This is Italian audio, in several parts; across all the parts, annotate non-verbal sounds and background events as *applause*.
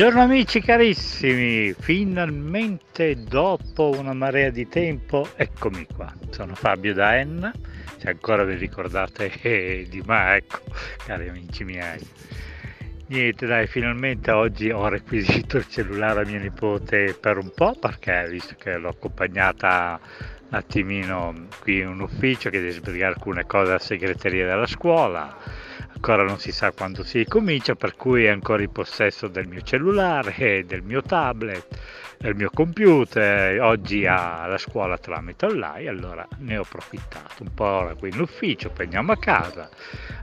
Buongiorno amici carissimi, finalmente dopo una marea di tempo eccomi qua, sono Fabio da Enna, se ancora vi ricordate *laughs* eh, di me, ecco, cari amici miei. Niente dai, finalmente oggi ho requisito il cellulare a mia nipote per un po' perché visto che l'ho accompagnata un attimino qui in un ufficio che deve sbrigare alcune cose alla segreteria della scuola ancora non si sa quando si comincia, per cui è ancora in possesso del mio cellulare, *laughs* del mio tablet, del mio computer, oggi ha la scuola tramite online, allora ne ho approfittato un po' ora qui in ufficio, poi andiamo a casa,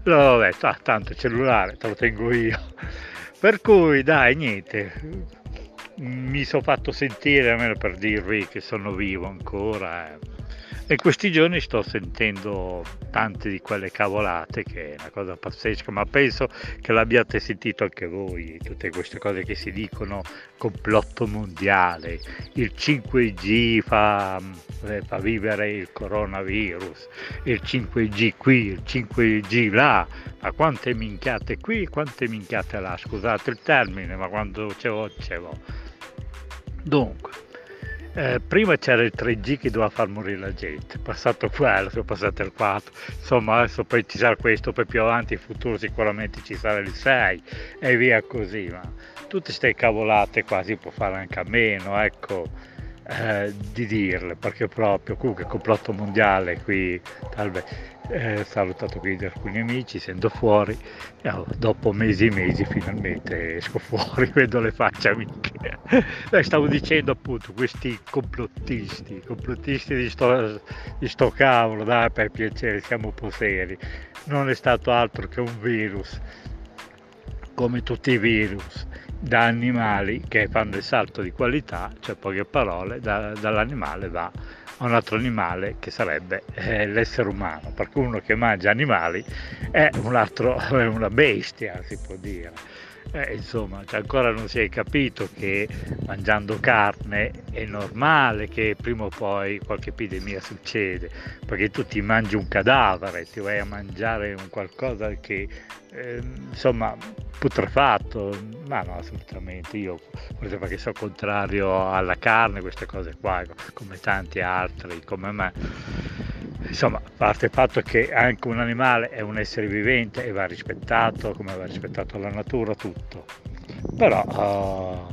allora ho detto, ah tanto il cellulare te lo tengo io, *laughs* per cui dai niente, mi sono fatto sentire almeno per dirvi che sono vivo ancora. Eh e questi giorni sto sentendo tante di quelle cavolate che è una cosa pazzesca, ma penso che l'abbiate sentito anche voi, tutte queste cose che si dicono, complotto mondiale, il 5G fa, eh, fa vivere il coronavirus, il 5G qui, il 5G là, ma quante minchiate qui, quante minchiate là, scusate il termine, ma quando ce l'ho, ce l'ho. Dunque, eh, prima c'era il 3G che doveva far morire la gente, passato quello, sono passato il 4, insomma adesso poi ci sarà questo, poi più avanti in futuro sicuramente ci sarà il 6 e via così, ma tutte queste cavolate qua si può fare anche a meno, ecco, eh, di dirle, perché proprio comunque complotto mondiale qui, talve, eh, salutato qui da alcuni amici, essendo fuori, e, oh, dopo mesi e mesi finalmente esco fuori, *laughs* vedo le facce amiche. eh, stavo dicendo appunto questi complottisti, complottisti di sto, di sto cavolo, dai per piacere, siamo un po' seri, non è stato altro che un virus, come tutti i virus da animali che fanno il salto di qualità, cioè poche parole, da, dall'animale va a un altro animale che sarebbe eh, l'essere umano, perché uno che mangia animali è un altro, è una bestia, si può dire. Eh, insomma, ancora non si è capito che mangiando carne è normale che prima o poi qualche epidemia succede, perché tu ti mangi un cadavere, ti vai a mangiare un qualcosa che eh, insomma putrefatto, ma no, assolutamente, io forse perché sono contrario alla carne, queste cose qua, come tanti altri, come me. Insomma, a parte il fatto che anche un animale è un essere vivente e va rispettato, come va rispettato la natura, tutto. Però uh,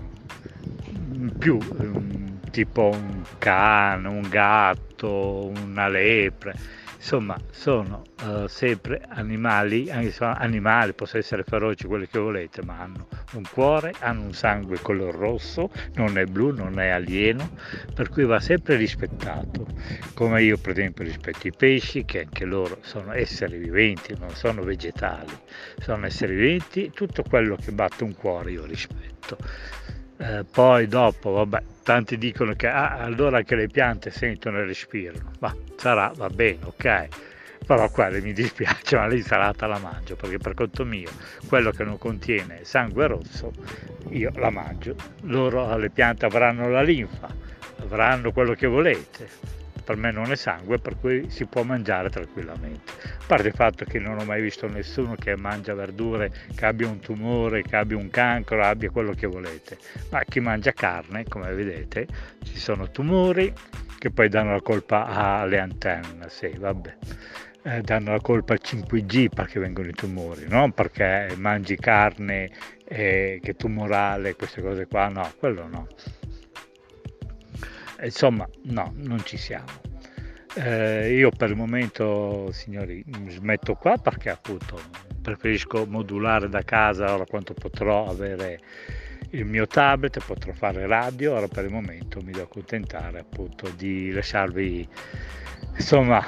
più um, tipo un cane, un gatto, una lepre, insomma sono uh, sempre animali, animali, possono essere feroci, quelli che volete, ma hanno un cuore, hanno un sangue color rosso, non è blu, non è alieno, per cui va sempre rispettato, come io per esempio rispetto i pesci, che anche loro sono esseri viventi, non sono vegetali, sono esseri viventi, tutto quello che batte un cuore io rispetto. Eh, poi dopo, vabbè, tanti dicono che ah, allora che le piante sentono e respirano, ma sarà, va bene, ok, però quella mi *laughs* dispiace, ma l'insalata la mangio, perché per conto mio, quello che non contiene sangue rosso, io la mangio, loro, le piante avranno la linfa, avranno quello che volete, per me non è sangue, per cui si può mangiare tranquillamente. A parte il fatto che non ho mai visto nessuno che mangia verdure, che abbia un tumore, che abbia un cancro, abbia quello che volete, ma chi mangia carne, come vedete, ci sono tumori che poi danno la colpa alle antenne, sì, vabbè. Eh, danno la colpa al 5G perché vengono i tumori, non perché mangi carne eh, che tumorale, queste cose qua, no, quello no insomma no, non ci siamo. Eh, io per il momento, signori, smetto qua perché appunto preferisco modulare da casa ora quanto potrò avere il mio tablet, potrò fare radio, ora per il momento mi devo accontentare appunto di lasciarvi insomma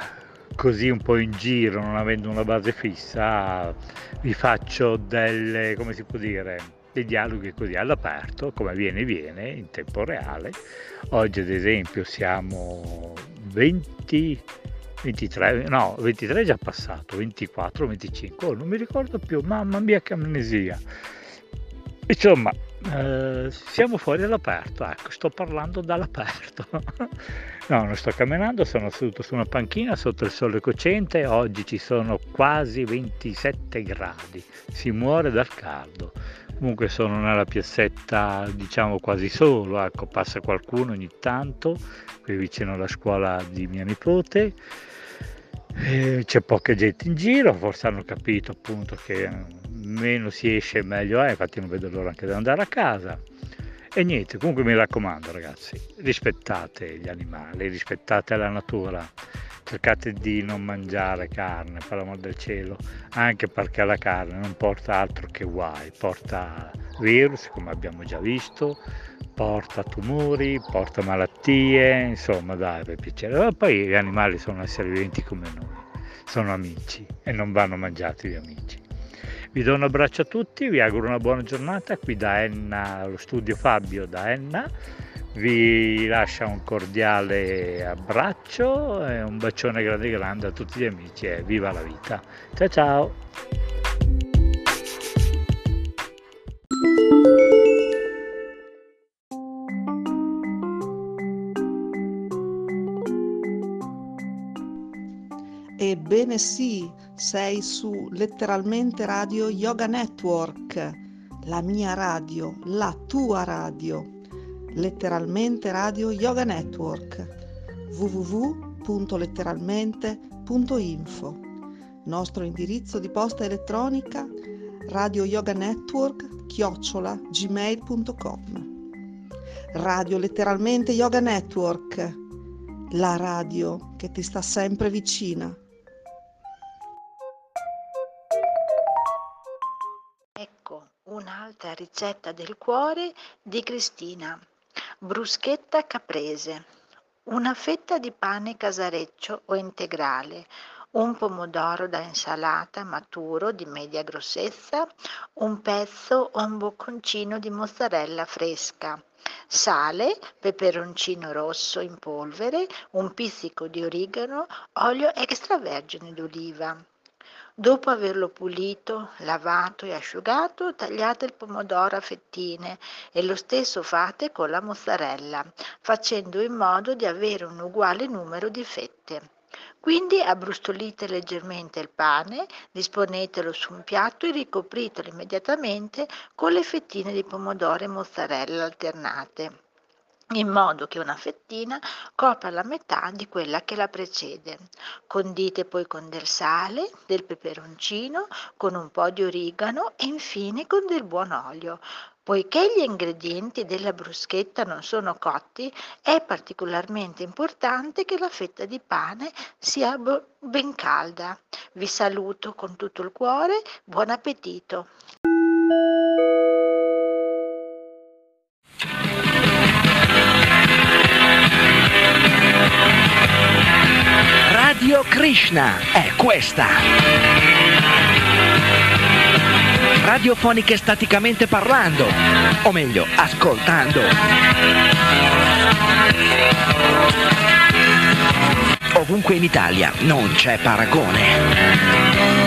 così un po' in giro, non avendo una base fissa, vi faccio delle, come si può dire, dei dialoghi così all'aperto, come viene viene, in tempo reale. Oggi ad esempio siamo 20, 23, no, 23 è già passato, 24, 25, oh, non mi ricordo più, mamma mia che amnesia. Insomma, eh, siamo fuori all'aperto, ecco, sto parlando dall'aperto. *laughs* no, non sto camminando, sono seduto su una panchina sotto il sole cocente, oggi ci sono quasi 27 gradi, si muore dal caldo. Comunque sono nella piazzetta, diciamo quasi solo, ecco, passa qualcuno ogni tanto, qui vicino alla scuola di mia nipote. Eh, c'è poca gente in giro, forse hanno capito appunto che meno si esce meglio è, infatti non vedo l'ora anche di andare a casa. E niente, comunque mi raccomando ragazzi, rispettate gli animali, rispettate la natura, cercate di non mangiare carne, per l'amor del cielo, anche perché la carne non porta altro che guai, porta virus come abbiamo già visto, porta tumori, porta malattie, insomma dai per piacere. Ma poi gli animali sono esseri viventi come noi, sono amici e non vanno mangiati gli amici. Vi do un abbraccio a tutti, vi auguro una buona giornata qui da Enna, lo studio Fabio da Enna. Vi lascia un cordiale abbraccio e un bacione grande grande a tutti gli amici e viva la vita. Ciao ciao! Ebbene sì, sei su letteralmente Radio Yoga Network, la mia radio, la tua radio. Letteralmente Radio Yoga Network www.letteralmente.info Nostro indirizzo di posta elettronica Radio Yoga Network chiocciola gmail.com Radio Letteralmente Yoga Network, la radio che ti sta sempre vicina. un'altra ricetta del cuore di Cristina. Bruschetta caprese. Una fetta di pane casareccio o integrale, un pomodoro da insalata maturo di media grossezza, un pezzo o un bocconcino di mozzarella fresca, sale, peperoncino rosso in polvere, un pizzico di origano, olio extravergine d'oliva. Dopo averlo pulito, lavato e asciugato, tagliate il pomodoro a fettine e lo stesso fate con la mozzarella, facendo in modo di avere un uguale numero di fette. Quindi abbrustolite leggermente il pane, disponetelo su un piatto e ricopritelo immediatamente con le fettine di pomodoro e mozzarella alternate in modo che una fettina copra la metà di quella che la precede. Condite poi con del sale, del peperoncino, con un po' di origano e infine con del buon olio. Poiché gli ingredienti della bruschetta non sono cotti, è particolarmente importante che la fetta di pane sia ben calda. Vi saluto con tutto il cuore, buon appetito! Radio Krishna è questa. Radiofoniche staticamente parlando, o meglio, ascoltando. Ovunque in Italia non c'è paragone.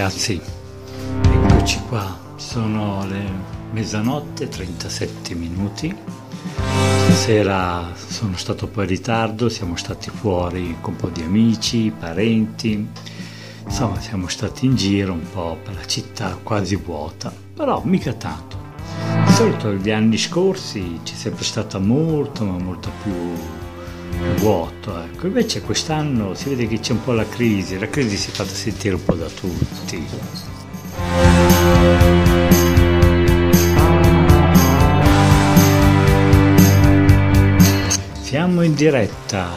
Ragazzi, eccoci qua, sono le mezzanotte 37 minuti. Stasera sono stato poi in ritardo, siamo stati fuori con un po' di amici, parenti, insomma siamo stati in giro un po' per la città quasi vuota, però mica tanto. solito gli anni scorsi c'è sempre stata molto ma molto più vuoto, ecco. invece quest'anno si vede che c'è un po' la crisi, la crisi si è fatta sentire un po' da tutti. Siamo in diretta,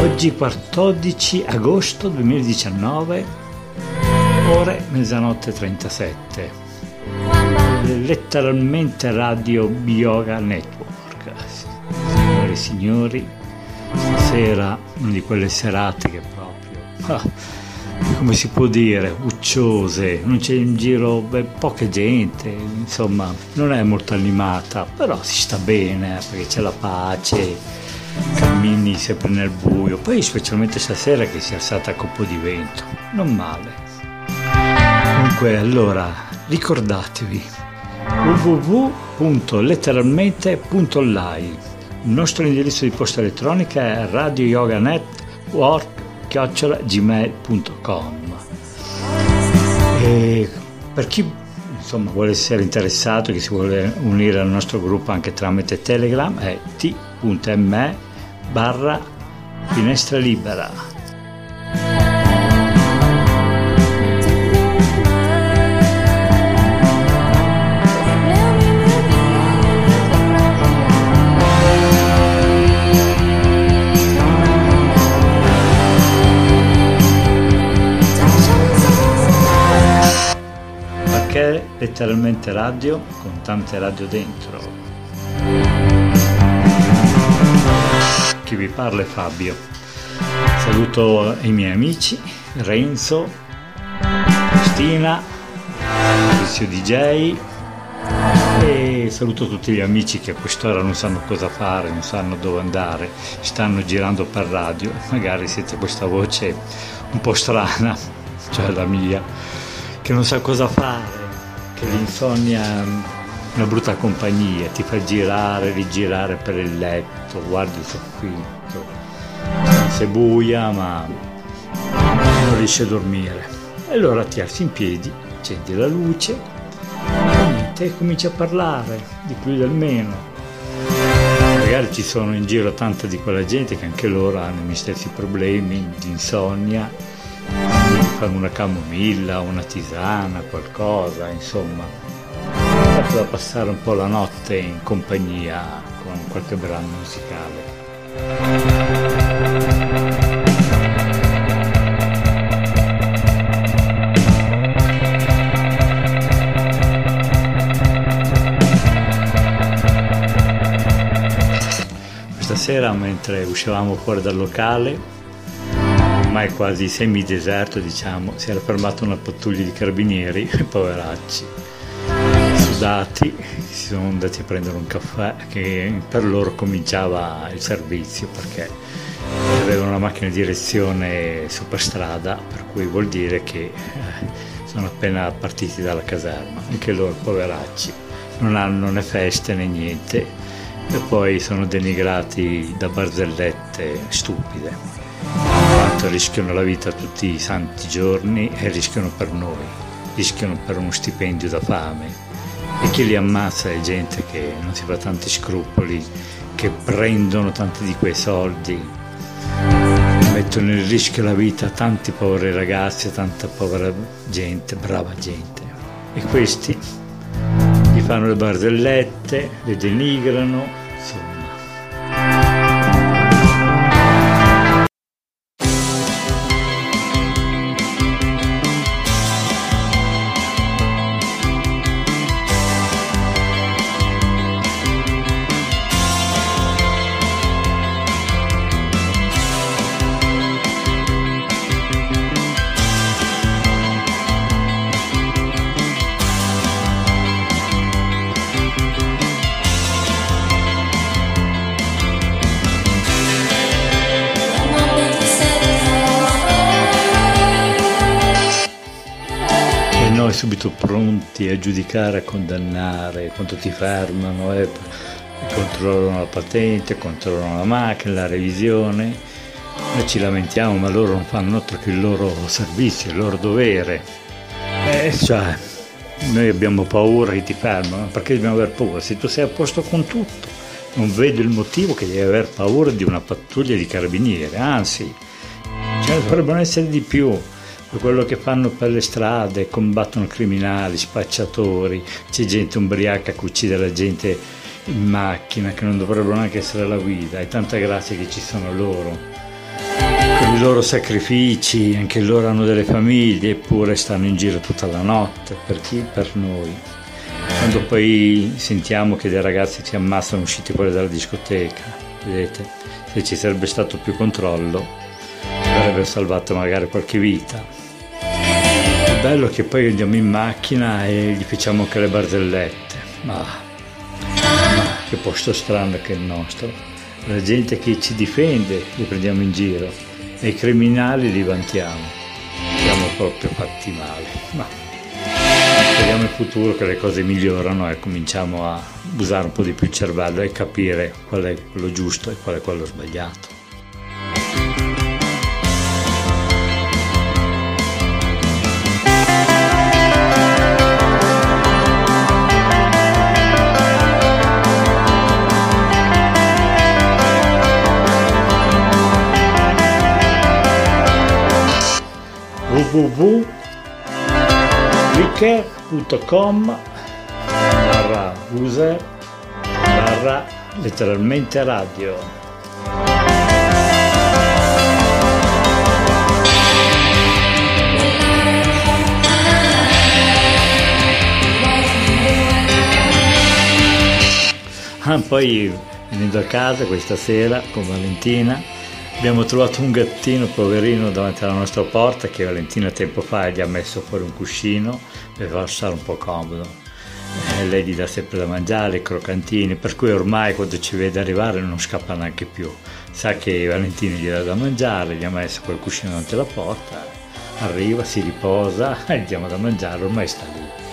oggi 14 agosto 2019, ore mezzanotte 37, letteralmente Radio Bioga Network. E signori, stasera una di quelle serate che proprio... Ah, come si può dire, ucciose, non c'è in giro beh, poca gente, insomma, non è molto animata, però si sta bene eh, perché c'è la pace, cammini sempre nel buio, poi specialmente stasera che si è alzata a colpo di vento, non male. Comunque, allora, ricordatevi www.letteralmente.online il nostro indirizzo di posta elettronica è radioyoganet.org gmail.com e per chi insomma, vuole essere interessato che si vuole unire al nostro gruppo anche tramite telegram è t.me barra finestra libera letteralmente radio con tante radio dentro. Chi vi parla è Fabio. Saluto i miei amici Renzo, Cristina, Fabrizio DJ e saluto tutti gli amici che a quest'ora non sanno cosa fare, non sanno dove andare, stanno girando per radio, magari siete questa voce un po' strana, cioè la mia, che non sa cosa fare che l'insonnia è una brutta compagnia, ti fa girare, rigirare per il letto, guardi il soffitto, sei buia ma non riesci a dormire. E allora ti alzi in piedi, accendi la luce e niente, cominci a parlare di più e del meno. Magari ci sono in giro tanta di quella gente che anche loro hanno i miei stessi problemi di insonnia fanno una camomilla, una tisana, qualcosa, insomma. Fatto da passare un po' la notte in compagnia con qualche brano musicale. Questa sera mentre uscivamo fuori dal locale ormai quasi semideserto, diciamo, si era fermata una pattuglia di carabinieri, *laughs* poveracci, sudati, si sono andati a prendere un caffè che per loro cominciava il servizio perché avevano una macchina di direzione superstrada, per cui vuol dire che eh, sono appena partiti dalla caserma, anche loro poveracci, non hanno né feste né niente e poi sono denigrati da barzellette stupide quanto rischiano la vita tutti i santi giorni e rischiano per noi, rischiano per uno stipendio da fame. E chi li ammazza è gente che non si fa tanti scrupoli, che prendono tanti di quei soldi, mettono in rischio la vita tanti poveri ragazzi, tanta povera gente, brava gente. E questi gli fanno le barzellette, le denigrano, subito pronti a giudicare, a condannare, quando ti fermano e controllano la patente, controllano la macchina, la revisione. Noi ci lamentiamo, ma loro non fanno altro che il loro servizio, il loro dovere. Eh, cioè, noi abbiamo paura che ti fermano, perché dobbiamo aver paura? Se tu sei a posto con tutto, non vedo il motivo che devi aver paura di una pattuglia di carabinieri, anzi, ce ne dovrebbero essere di più. Quello che fanno per le strade, combattono criminali, spacciatori, c'è gente ubriaca che uccide la gente in macchina, che non dovrebbero neanche essere alla guida, e tanta grazia che ci sono loro. Per i loro sacrifici, anche loro hanno delle famiglie, eppure stanno in giro tutta la notte, per chi? Per noi. Quando poi sentiamo che dei ragazzi si ammassano usciti fuori dalla discoteca, vedete, se ci sarebbe stato più controllo, avrebbe salvato magari qualche vita. È bello che poi andiamo in macchina e gli facciamo anche le barzellette. Ma, ma che posto strano che è il nostro. La gente che ci difende li prendiamo in giro e i criminali li vantiamo. Siamo proprio fatti male. Ma speriamo in futuro che le cose migliorano e cominciamo a usare un po' di più il cervello e capire qual è quello giusto e qual è quello sbagliato. www.flickr.com barra user barra letteralmente radio. Ah, poi venendo a casa questa sera con Valentina abbiamo trovato un gattino poverino davanti alla nostra porta che Valentina tempo fa gli ha messo fuori un cuscino per far stare un po' comodo. E lei gli dà sempre da mangiare, croccantini, per cui ormai quando ci vede arrivare non scappa neanche più. Sa che Valentina gli dà da mangiare, gli ha messo quel cuscino davanti alla porta, arriva, si riposa e *laughs* gli diamo da mangiare, ormai sta lì.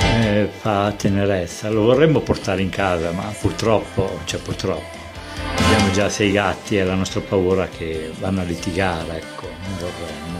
Eh, fa tenerezza, lo vorremmo portare in casa, ma purtroppo, cioè purtroppo, abbiamo già sei gatti e la nostra paura è che vanno a litigare, ecco, non vorremmo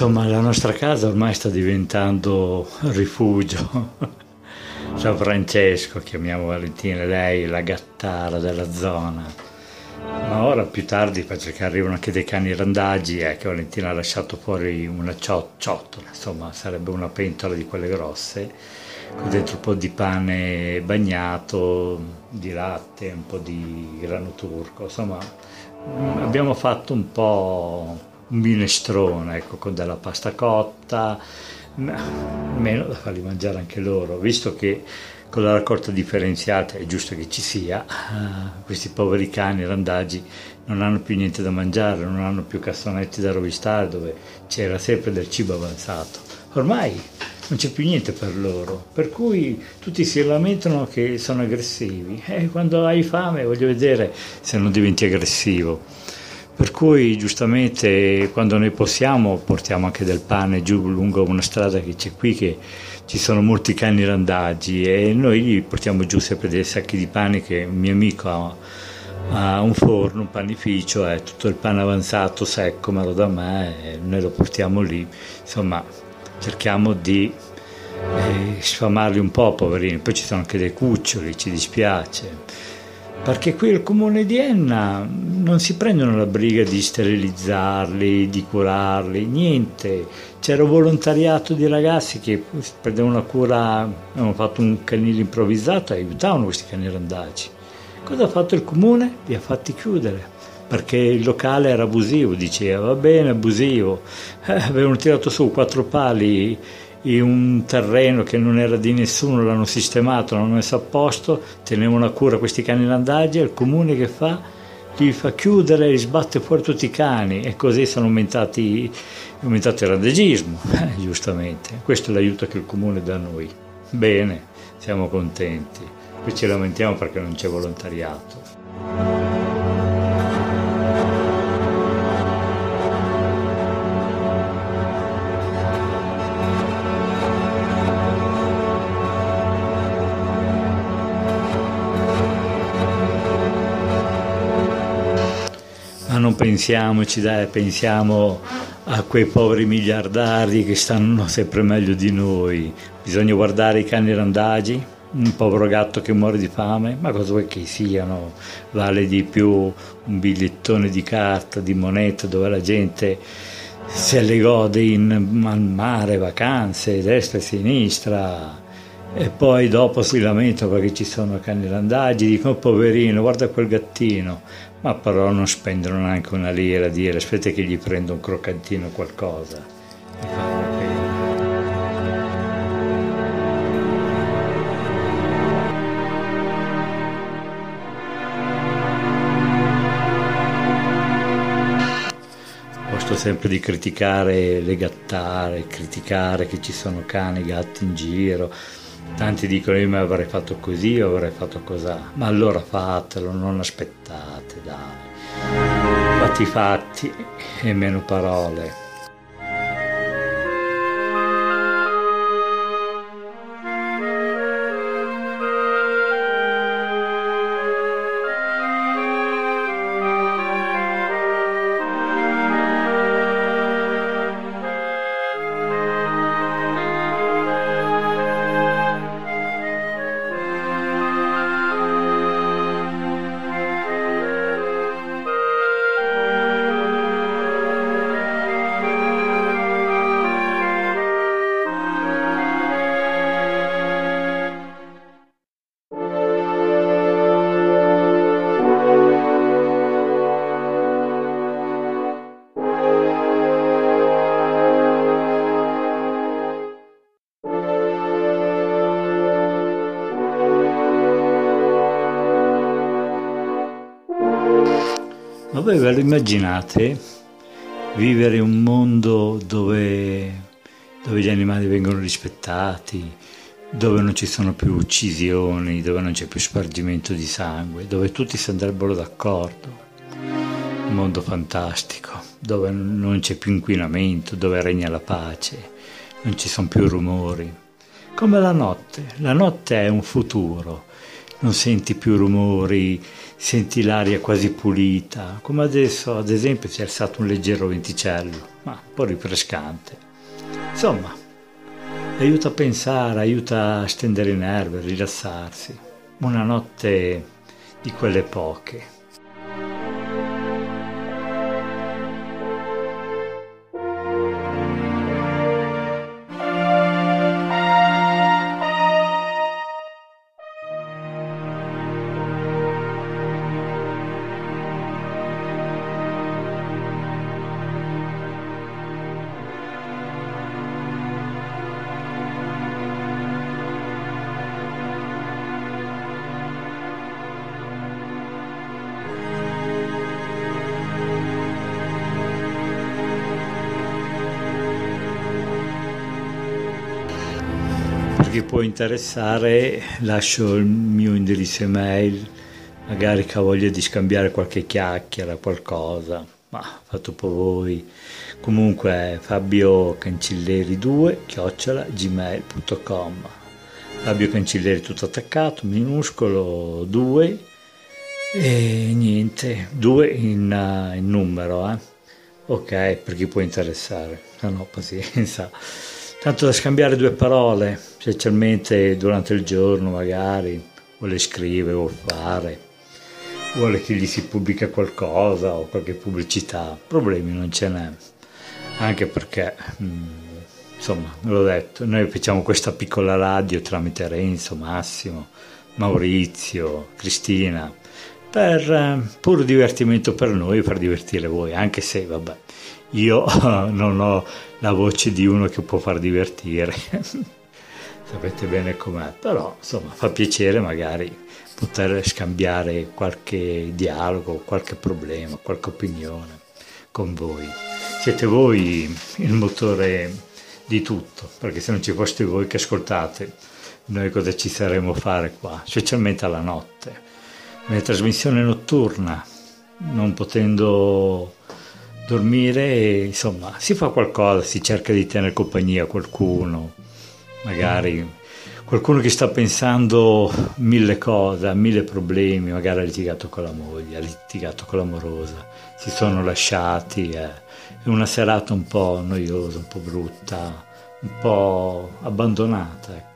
Insomma, la nostra casa ormai sta diventando rifugio. *laughs* San Francesco, chiamiamo Valentina, lei la gattara della zona. Ma ora più tardi, perché arrivano anche dei cani randaggi, è che Valentina ha lasciato fuori una ciotola, insomma sarebbe una pentola di quelle grosse, con dentro un po' di pane bagnato, di latte, un po' di grano turco, insomma abbiamo fatto un po' un minestrone, ecco, con della pasta cotta, meno da farli mangiare anche loro, visto che con la raccolta differenziata è giusto che ci sia, questi poveri cani randaggi non hanno più niente da mangiare, non hanno più cassonetti da rovistare dove c'era sempre del cibo avanzato. Ormai non c'è più niente per loro, per cui tutti si lamentano che sono aggressivi e quando hai fame voglio vedere se non diventi aggressivo. Per cui giustamente quando noi possiamo portiamo anche del pane giù lungo una strada che c'è qui che ci sono molti cani randaggi e noi gli portiamo giù sempre dei sacchi di pane che un mio amico ha, ha un forno, un panificio, è tutto il pane avanzato secco, me lo da me e noi lo portiamo lì. Insomma, cerchiamo di eh, sfamarli un po', poverini. Poi ci sono anche dei cuccioli, ci dispiace perché qui al comune di Enna non si prendono la briga di sterilizzarli, di curarli, niente. C'era un volontariato di ragazzi che prendevano una cura, avevano fatto un canile improvvisato e aiutavano questi cani randagi. Cosa ha fatto il comune? Li ha fatti chiudere perché il locale era abusivo, diceva va bene, abusivo. Eh, *laughs* avevano tirato su quattro pali in un terreno che non era di nessuno, l'hanno sistemato, l'hanno messo a posto, tenevano a cura questi cani landaggi e il comune che fa? Li fa chiudere, li sbatte fuori tutti i cani e così sono aumentati, è aumentato il randagismo, eh, *laughs* giustamente. Questo è l'aiuto che il comune dà a noi. Bene, siamo contenti. Qui ci lamentiamo perché non c'è volontariato. Pensiamoci, dai, pensiamo a quei poveri miliardari che stanno sempre meglio di noi. Bisogna guardare i cani randagi, un povero gatto che muore di fame, ma cosa vuoi che siano? Vale di più un bigliettone di carta, di moneta, dove la gente se le gode in mare, vacanze, destra e sinistra. E poi dopo si lamentano perché ci sono cani randaggi, dicono poverino, guarda quel gattino ma però non spendono neanche una lira a dire aspetta che gli prendo un croccantino o qualcosa. Posto sempre di criticare le gattare, criticare che ci sono cani, gatti in giro, Tanti dicono io mi avrei fatto così o avrei fatto così, ma allora fatelo, non aspettate, dai. Fatti fatti e meno parole. Voi ve lo immaginate vivere in un mondo dove, dove, gli animali vengono rispettati, dove non ci sono più uccisioni, dove non c'è più spargimento di sangue, dove tutti si andrebbero d'accordo? Un mondo fantastico, dove non c'è più inquinamento, dove regna la pace, non ci sono più rumori. Come la notte, la notte è un futuro, non senti più rumori, senti l'aria quasi pulita, come adesso ad esempio si è alzato un leggero venticello, ma un po' rinfrescante. Insomma, aiuta a pensare, aiuta a stendere i nervi, a rilassarsi. Una notte di quelle poche. Chi può interessare lascio il mio indirizzo email, magari che ha voglia di scambiare qualche chiacchiera, qualcosa, ma fatto per voi. Comunque Fabio Cancilleri 2 chiocciola gmail.com Fabio Cancilleri tutto attaccato, minuscolo 2 e niente, 2 in, in numero, eh. ok, per chi può interessare, no, no, pazienza. Tanto da scambiare due parole, specialmente durante il giorno magari, vuole scrivere o fare. vuole che gli si pubblica qualcosa o qualche pubblicità, problemi non ce n'è, anche perché, mm, insomma, l'ho detto, noi facciamo questa piccola radio tramite Renzo, Massimo, Maurizio, Cristina, per eh, puro divertimento per noi, per divertire voi, anche se, vabbè, io *laughs* non ho la voce di uno che può far divertire, *laughs* sapete bene com'è, però insomma fa piacere magari poter scambiare qualche dialogo, qualche problema, qualche opinione con voi. Siete voi il motore di tutto, perché se non ci foste voi che ascoltate, noi cosa ci saremmo a fare qua, specialmente alla notte. Nella trasmissione notturna, non potendo dormire, insomma, si fa qualcosa, si cerca di tenere compagnia a qualcuno, magari qualcuno che sta pensando mille cose, mille problemi, magari ha litigato con la moglie, ha litigato con l'amorosa, si sono lasciati, eh. è una serata un po' noiosa, un po' brutta, un po' abbandonata,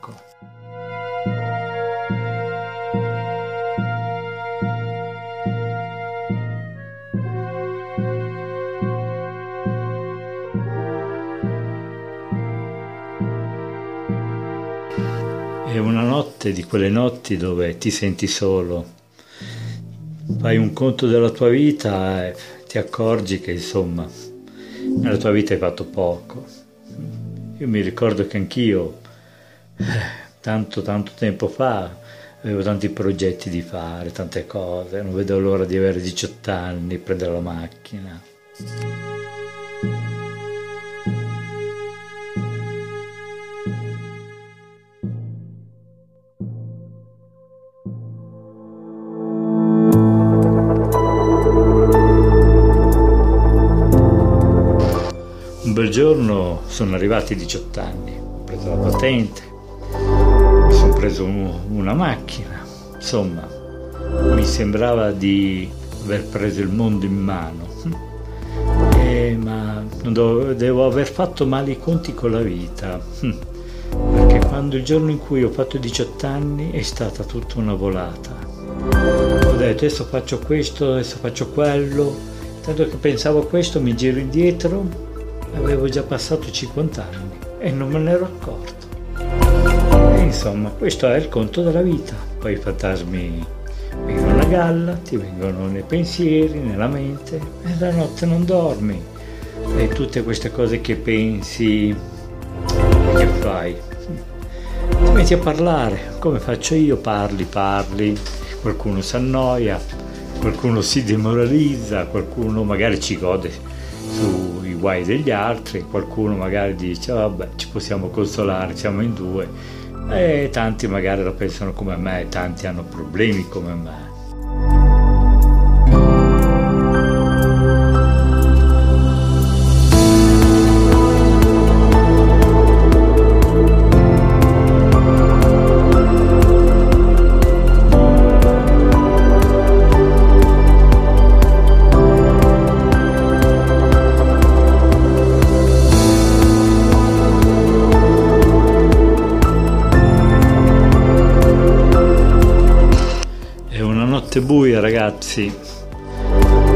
È una notte di quelle notti dove ti senti solo, fai un conto della tua vita e ti accorgi che insomma nella tua vita hai fatto poco. Io mi ricordo che anch'io, eh, tanto tanto tempo fa, avevo tanti progetti di fare, tante cose, non vedo l'ora di avere 18 anni, prendere la macchina. Sono arrivati i 18 anni, ho preso la patente, mi sono preso una macchina, insomma, mi sembrava di aver preso il mondo in mano, eh, ma devo, devo aver fatto male i conti con la vita, perché quando il giorno in cui ho fatto 18 anni è stata tutta una volata. Ho detto adesso faccio questo, adesso faccio quello, tanto che pensavo a questo mi giro indietro avevo già passato 50 anni e non me ne ero accorto. E insomma, questo è il conto della vita. Poi i fantasmi vengono a galla, ti vengono nei pensieri, nella mente, e la notte non dormi. E tutte queste cose che pensi, che fai? Ti metti a parlare, come faccio io, parli, parli, qualcuno si annoia, qualcuno si demoralizza, qualcuno magari ci gode su guai degli altri, qualcuno magari dice vabbè ci possiamo consolare, siamo in due e tanti magari la pensano come me, tanti hanno problemi come me. Buia ragazzi,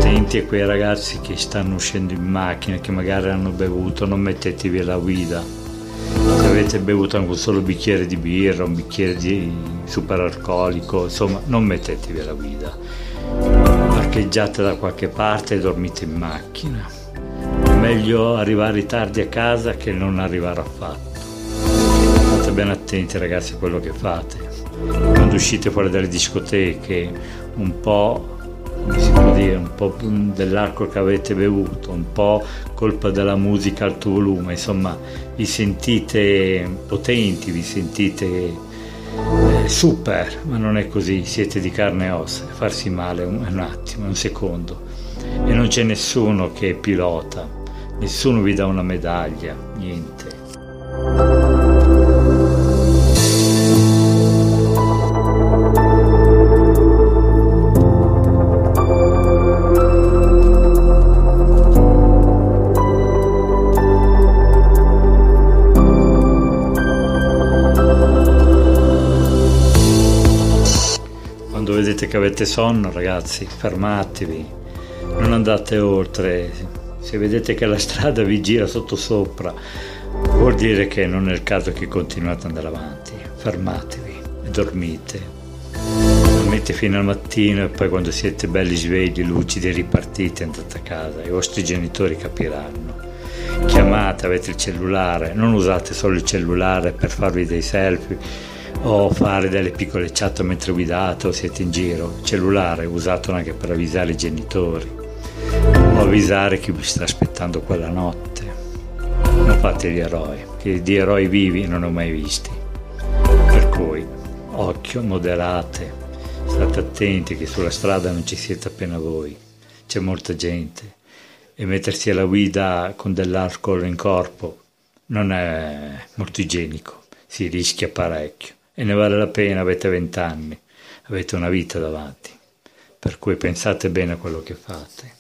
attenti a quei ragazzi che stanno uscendo in macchina, che magari hanno bevuto, non mettetevi alla guida. Se avete bevuto anche un solo bicchiere di birra, un bicchiere di superalcolico, insomma, non mettetevi alla guida. Parcheggiate da qualche parte e dormite in macchina. Meglio arrivare tardi a casa che non arrivare affatto. State ben attenti ragazzi a quello che fate quando uscite fuori dalle discoteche un po' come si può dire, un po' dell'alcol che avete bevuto, un po' colpa della musica a alto volume, insomma vi sentite potenti, vi sentite eh, super, ma non è così, siete di carne e ossa, farsi male un, un attimo, un secondo e non c'è nessuno che pilota, nessuno vi dà una medaglia, niente. vedete che avete sonno, ragazzi, fermatevi, non andate oltre. Se vedete che la strada vi gira sotto sopra, vuol dire che non è il caso che continuate ad andare avanti. Fermatevi e dormite. Dormite fino al mattino e poi quando siete belli svegli, lucidi, ripartite, andate a casa. I vostri genitori capiranno chiamate, avete il cellulare, non usate solo il cellulare per farvi dei selfie o fare delle piccole chat mentre guidate o siete in giro. Cellulare usato anche per avvisare i genitori o avvisare chi vi sta aspettando quella notte. Non fate gli eroi, che di eroi vivi non ho mai visti. Per cui, occhio, moderate, state attenti che sulla strada non ci siete appena voi, c'è molta gente e mettersi alla guida con dell'alcol in corpo non è molto igienico, si rischia parecchio e ne vale la pena, avete vent'anni, avete una vita davanti, per cui pensate bene a quello che fate.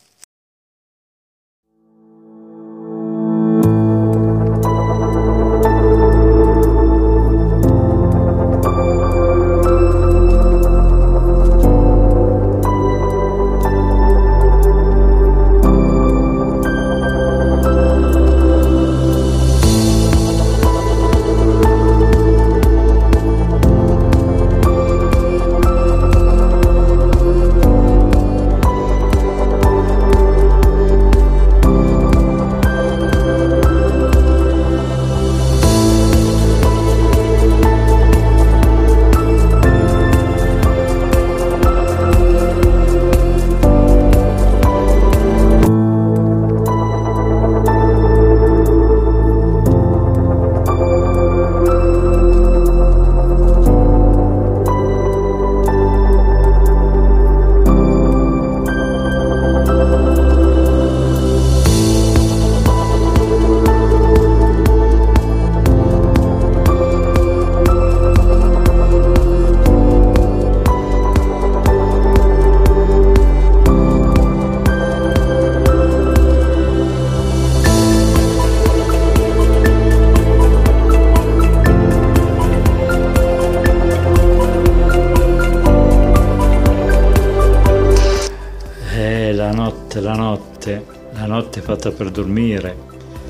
Fatta per dormire.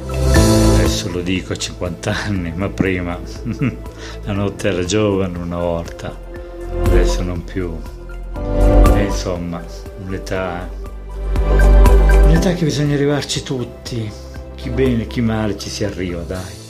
Adesso lo dico a 50 anni, ma prima *laughs* la notte era giovane una volta, adesso non più. E insomma, un'età, un'età che bisogna arrivarci tutti, chi bene, chi male ci si arriva, dai.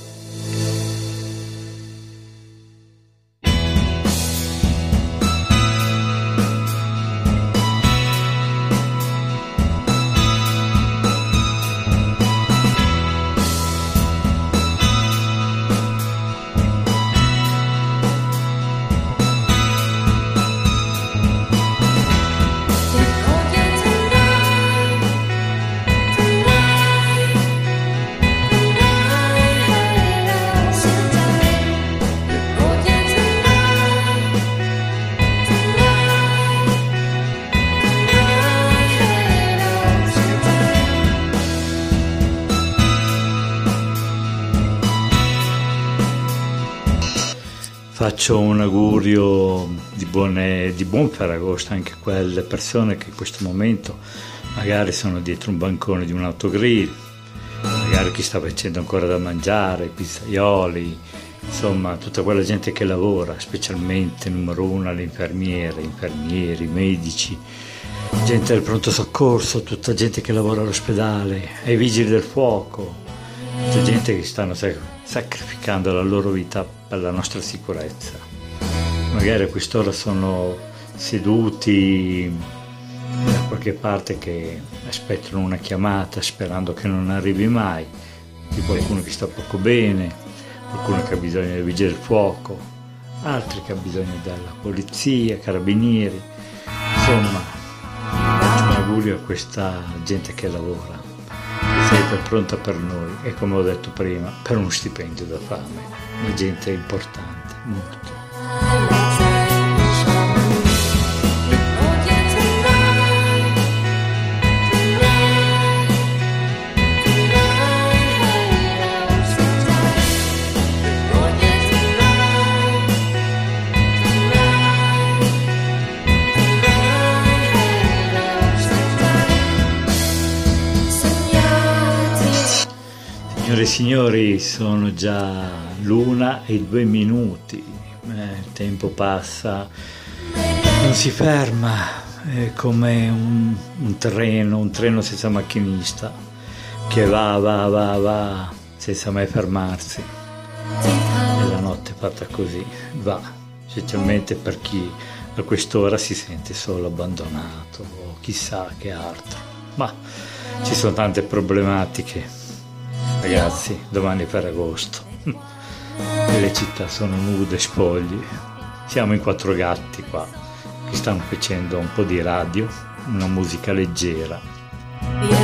Faccio un augurio di, buone, di, buon Ferragosto anche a quelle persone che in questo momento magari sono dietro un bancone di un autogrill, magari chi sta facendo ancora da mangiare, pizzaioli, insomma tutta quella gente che lavora, specialmente numero uno le infermiere, infermieri, medici, gente del pronto soccorso, tutta gente che lavora all'ospedale, ai vigili del fuoco, tutta gente che stanno sacrificando la loro vita per la nostra sicurezza. Magari a quest'ora sono seduti da qualche parte che aspettano una chiamata sperando che non arrivi mai, di qualcuno che sta poco bene, qualcuno che ha bisogno del vigile del fuoco, altri che ha bisogno della polizia, carabinieri, insomma, faccio un augurio a questa gente che lavora sempre pronta per noi e come ho detto prima per uno stipendio da fame, una gente importante, molto. Signore e signori, sono già l'una e due minuti, eh, il tempo passa, non si ferma, è come un, un treno, un treno senza macchinista, che va, va, va, va, senza mai fermarsi. E la notte è fatta così, va, specialmente per chi a quest'ora si sente solo abbandonato o chissà che altro. Ma ci sono tante problematiche Ragazzi, domani è Ferragosto. *laughs* E le città sono nude, spogli. Siamo in quattro gatti qua che stanno facendo un po' di radio, una musica leggera,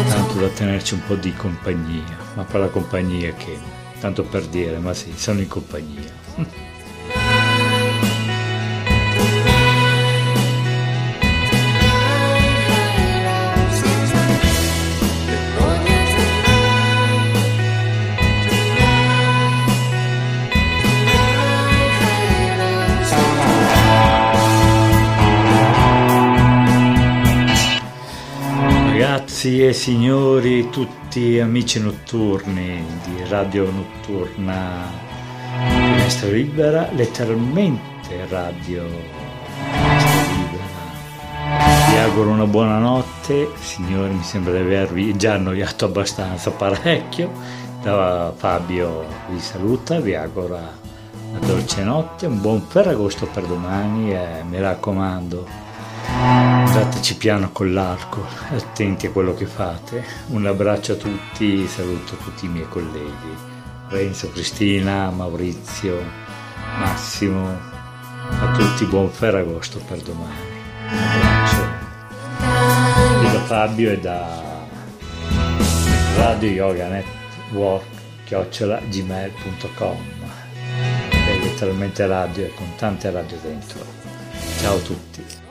tanto da tenerci un po' di compagnia. Ma per la compagnia che, tanto per dire, ma sì, sono in compagnia. Ragazzi e signori, tutti amici notturni di Radio Notturna Finestra Libera, letteralmente Radio Finestra Libera. Vi auguro una buona notte, signori, mi sembra di avervi già annoiato abbastanza parecchio. Da Fabio vi saluta, vi auguro una dolce notte, un buon Ferragosto per domani e mi raccomando Andateci piano con l'arco, attenti a quello che fate. Un abbraccio a tutti, saluto tutti i miei colleghi. Renzo, Cristina, Maurizio, Massimo, a tutti buon Ferragosto per domani. Un abbraccio. E da Fabio e da Radio Yoga Network chiocciola gmail.com è letteralmente radio e con tante radio dentro. Ciao a tutti.